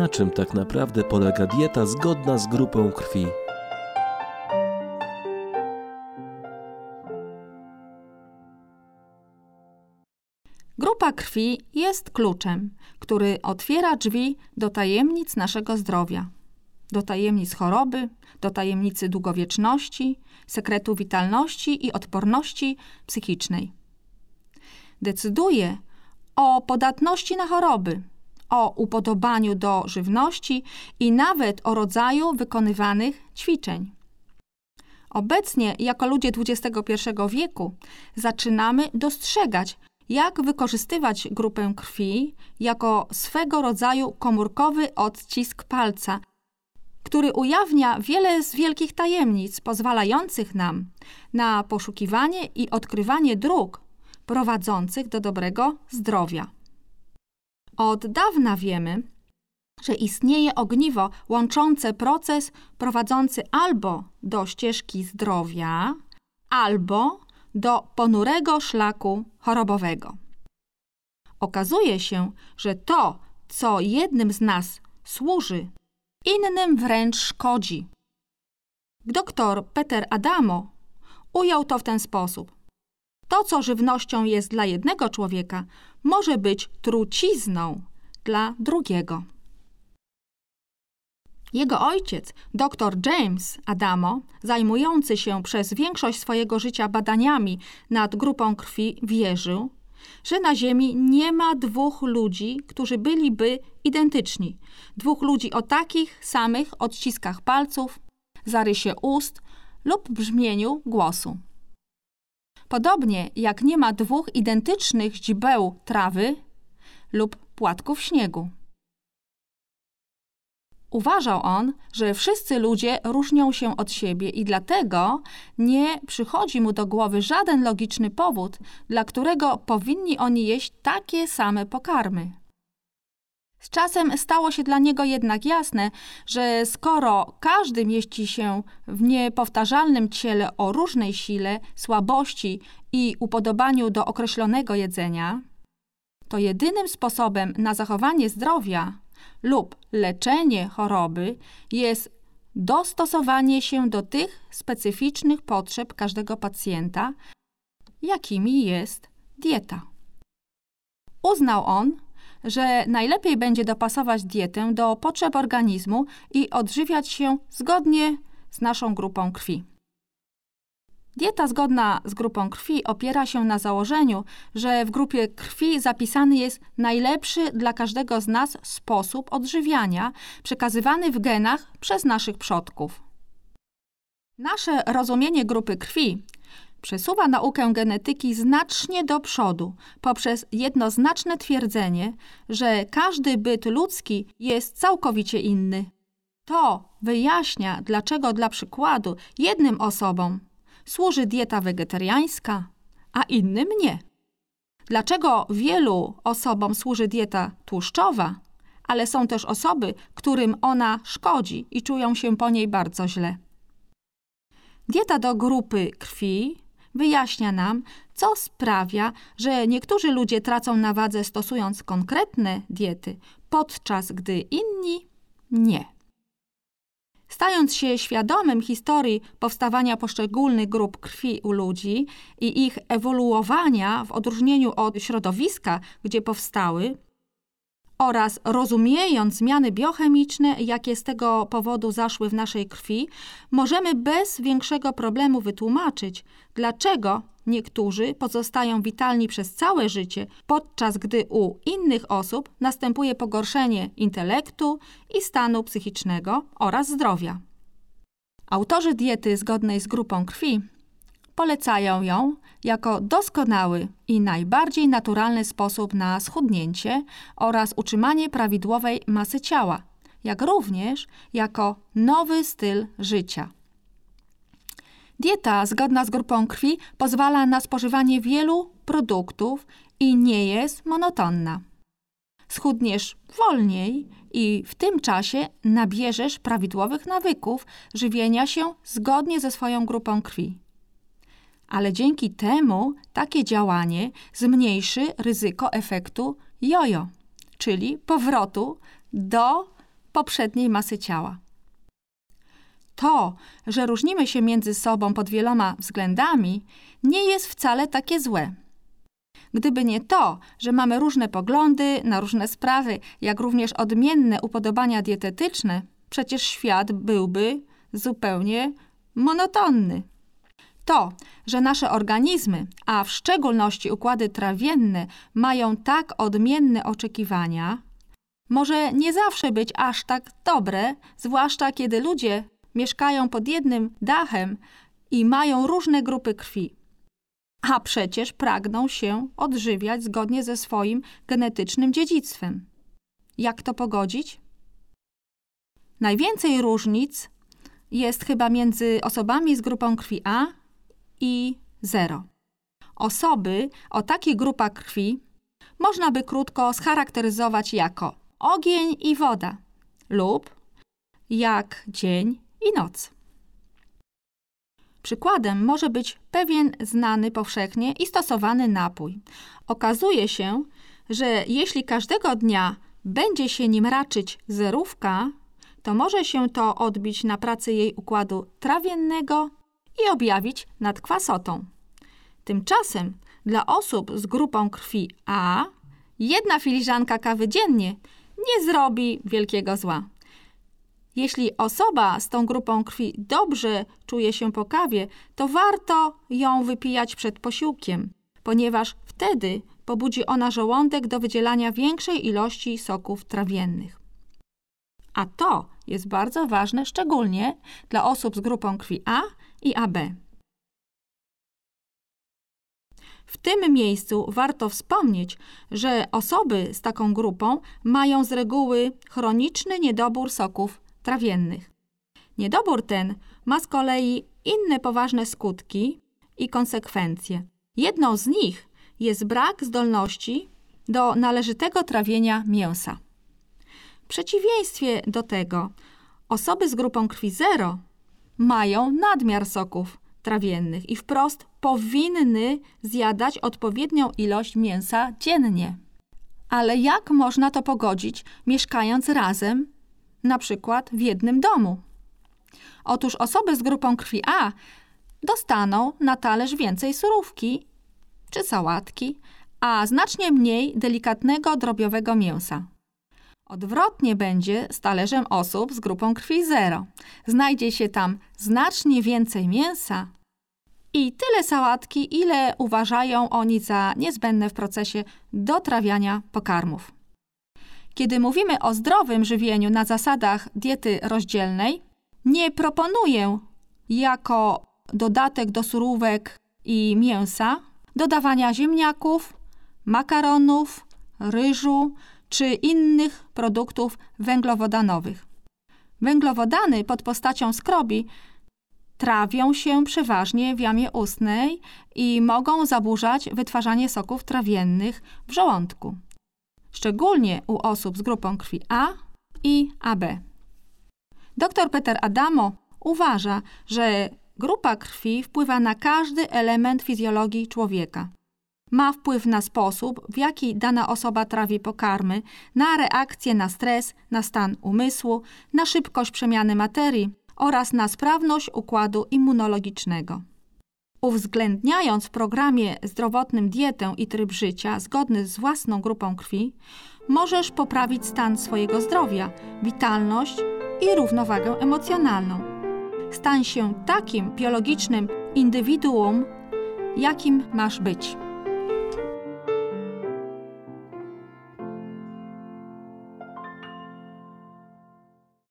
Na czym tak naprawdę polega dieta zgodna z grupą krwi? Grupa krwi jest kluczem, który otwiera drzwi do tajemnic naszego zdrowia, do tajemnic choroby, do tajemnicy długowieczności, sekretu witalności i odporności psychicznej. Decyduje o podatności na choroby, o upodobaniu do żywności i nawet o rodzaju wykonywanych ćwiczeń. Obecnie, jako ludzie XXI wieku, zaczynamy dostrzegać, jak wykorzystywać grupę krwi jako swego rodzaju komórkowy odcisk palca, który ujawnia wiele z wielkich tajemnic pozwalających nam na poszukiwanie i odkrywanie dróg prowadzących do dobrego zdrowia. Od dawna wiemy, że istnieje ogniwo łączące proces prowadzący albo do ścieżki zdrowia, albo do ponurego szlaku chorobowego. Okazuje się, że to, co jednym z nas służy, innym wręcz szkodzi. Doktor Peter Adamo ujął to w ten sposób. To, co żywnością jest dla jednego człowieka, może być trucizną dla drugiego. Jego ojciec, dr James Adamo, zajmujący się przez większość swojego życia badaniami nad grupą krwi, wierzył, że na Ziemi nie ma dwóch ludzi, którzy byliby identyczni. Dwóch ludzi o takich samych odciskach palców, zarysie ust lub brzmieniu głosu. Podobnie jak nie ma dwóch identycznych źdźbeł trawy lub płatków śniegu. Uważał on, że wszyscy ludzie różnią się od siebie i dlatego nie przychodzi mu do głowy żaden logiczny powód, dla którego powinni oni jeść takie same pokarmy. Z czasem stało się dla niego jednak jasne, że skoro każdy mieści się w niepowtarzalnym ciele o różnej sile, słabości i upodobaniu do określonego jedzenia, to jedynym sposobem na zachowanie zdrowia lub leczenie choroby jest dostosowanie się do tych specyficznych potrzeb każdego pacjenta, jakimi jest dieta. Uznał on, że najlepiej będzie dopasować dietę do potrzeb organizmu i odżywiać się zgodnie z naszą grupą krwi. Dieta zgodna z grupą krwi opiera się na założeniu, że w grupie krwi zapisany jest najlepszy dla każdego z nas sposób odżywiania, przekazywany w genach przez naszych przodków. Nasze rozumienie grupy krwi przesuwa naukę genetyki znacznie do przodu poprzez jednoznaczne twierdzenie, że każdy byt ludzki jest całkowicie inny. To wyjaśnia, dlaczego dla przykładu jednym osobom służy dieta wegetariańska, a innym nie. Dlaczego wielu osobom służy dieta tłuszczowa, ale są też osoby, którym ona szkodzi i czują się po niej bardzo źle. Dieta do grupy krwi wyjaśnia nam, co sprawia, że niektórzy ludzie tracą na wadze stosując konkretne diety, podczas gdy inni nie. Stając się świadomym historii powstawania poszczególnych grup krwi u ludzi i ich ewoluowania w odróżnieniu od środowiska, gdzie powstały, oraz rozumiejąc zmiany biochemiczne, jakie z tego powodu zaszły w naszej krwi, możemy bez większego problemu wytłumaczyć, dlaczego niektórzy pozostają witalni przez całe życie, podczas gdy u innych osób następuje pogorszenie intelektu i stanu psychicznego oraz zdrowia. Autorzy diety zgodnej z grupą krwi polecają ją jako doskonały i najbardziej naturalny sposób na schudnięcie oraz utrzymanie prawidłowej masy ciała, jak również jako nowy styl życia. Dieta zgodna z grupą krwi pozwala na spożywanie wielu produktów i nie jest monotonna. Schudniesz wolniej i w tym czasie nabierzesz prawidłowych nawyków żywienia się zgodnie ze swoją grupą krwi. Ale dzięki temu takie działanie zmniejszy ryzyko efektu jojo, czyli powrotu do poprzedniej masy ciała. To, że różnimy się między sobą pod wieloma względami, nie jest wcale takie złe. Gdyby nie to, że mamy różne poglądy na różne sprawy, jak również odmienne upodobania dietetyczne, przecież świat byłby zupełnie monotonny. To, że nasze organizmy, a w szczególności układy trawienne, mają tak odmienne oczekiwania, może nie zawsze być aż tak dobre, zwłaszcza kiedy ludzie mieszkają pod jednym dachem i mają różne grupy krwi. A przecież pragną się odżywiać zgodnie ze swoim genetycznym dziedzictwem. Jak to pogodzić? Najwięcej różnic jest chyba między osobami z grupą krwi A i 0. Osoby o takich grupach krwi można by krótko scharakteryzować jako ogień i woda lub jak dzień i noc. Przykładem może być pewien znany powszechnie i stosowany napój. Okazuje się, że jeśli każdego dnia będzie się nim raczyć zerówka, to może się to odbić na pracy jej układu trawiennego i objawić nadkwasotą. Tymczasem dla osób z grupą krwi A jedna filiżanka kawy dziennie nie zrobi wielkiego zła. Jeśli osoba z tą grupą krwi dobrze czuje się po kawie, to warto ją wypijać przed posiłkiem, ponieważ wtedy pobudzi ona żołądek do wydzielania większej ilości soków trawiennych. A to jest bardzo ważne szczególnie dla osób z grupą krwi A i AB. W tym miejscu warto wspomnieć, że osoby z taką grupą mają z reguły chroniczny niedobór soków trawiennych. Niedobór ten ma z kolei inne poważne skutki i konsekwencje. Jedną z nich jest brak zdolności do należytego trawienia mięsa. W przeciwieństwie do tego, osoby z grupą krwi 0 mają nadmiar soków trawiennych i wprost powinny zjadać odpowiednią ilość mięsa dziennie. Ale jak można to pogodzić, mieszkając razem na przykład w jednym domu. Otóż osoby z grupą krwi A dostaną na talerz więcej surówki czy sałatki, a znacznie mniej delikatnego drobiowego mięsa. Odwrotnie będzie z talerzem osób z grupą krwi 0. Znajdzie się tam znacznie więcej mięsa i tyle sałatki, ile uważają oni za niezbędne w procesie dotrawiania pokarmów. Kiedy mówimy o zdrowym żywieniu na zasadach diety rozdzielnej, nie proponuję jako dodatek do surówek i mięsa dodawania ziemniaków, makaronów, ryżu czy innych produktów węglowodanowych. Węglowodany pod postacią skrobi trawią się przeważnie w jamie ustnej i mogą zaburzać wytwarzanie soków trawiennych w żołądku szczególnie u osób z grupą krwi A i AB. Dr Peter Adamo uważa, że grupa krwi wpływa na każdy element fizjologii człowieka. Ma wpływ na sposób, w jaki dana osoba trawi pokarmy, na reakcję na stres, na stan umysłu, na szybkość przemiany materii oraz na sprawność układu immunologicznego. Uwzględniając w programie zdrowotnym dietę i tryb życia zgodny z własną grupą krwi, możesz poprawić stan swojego zdrowia, witalność i równowagę emocjonalną. Stań się takim biologicznym indywiduum, jakim masz być.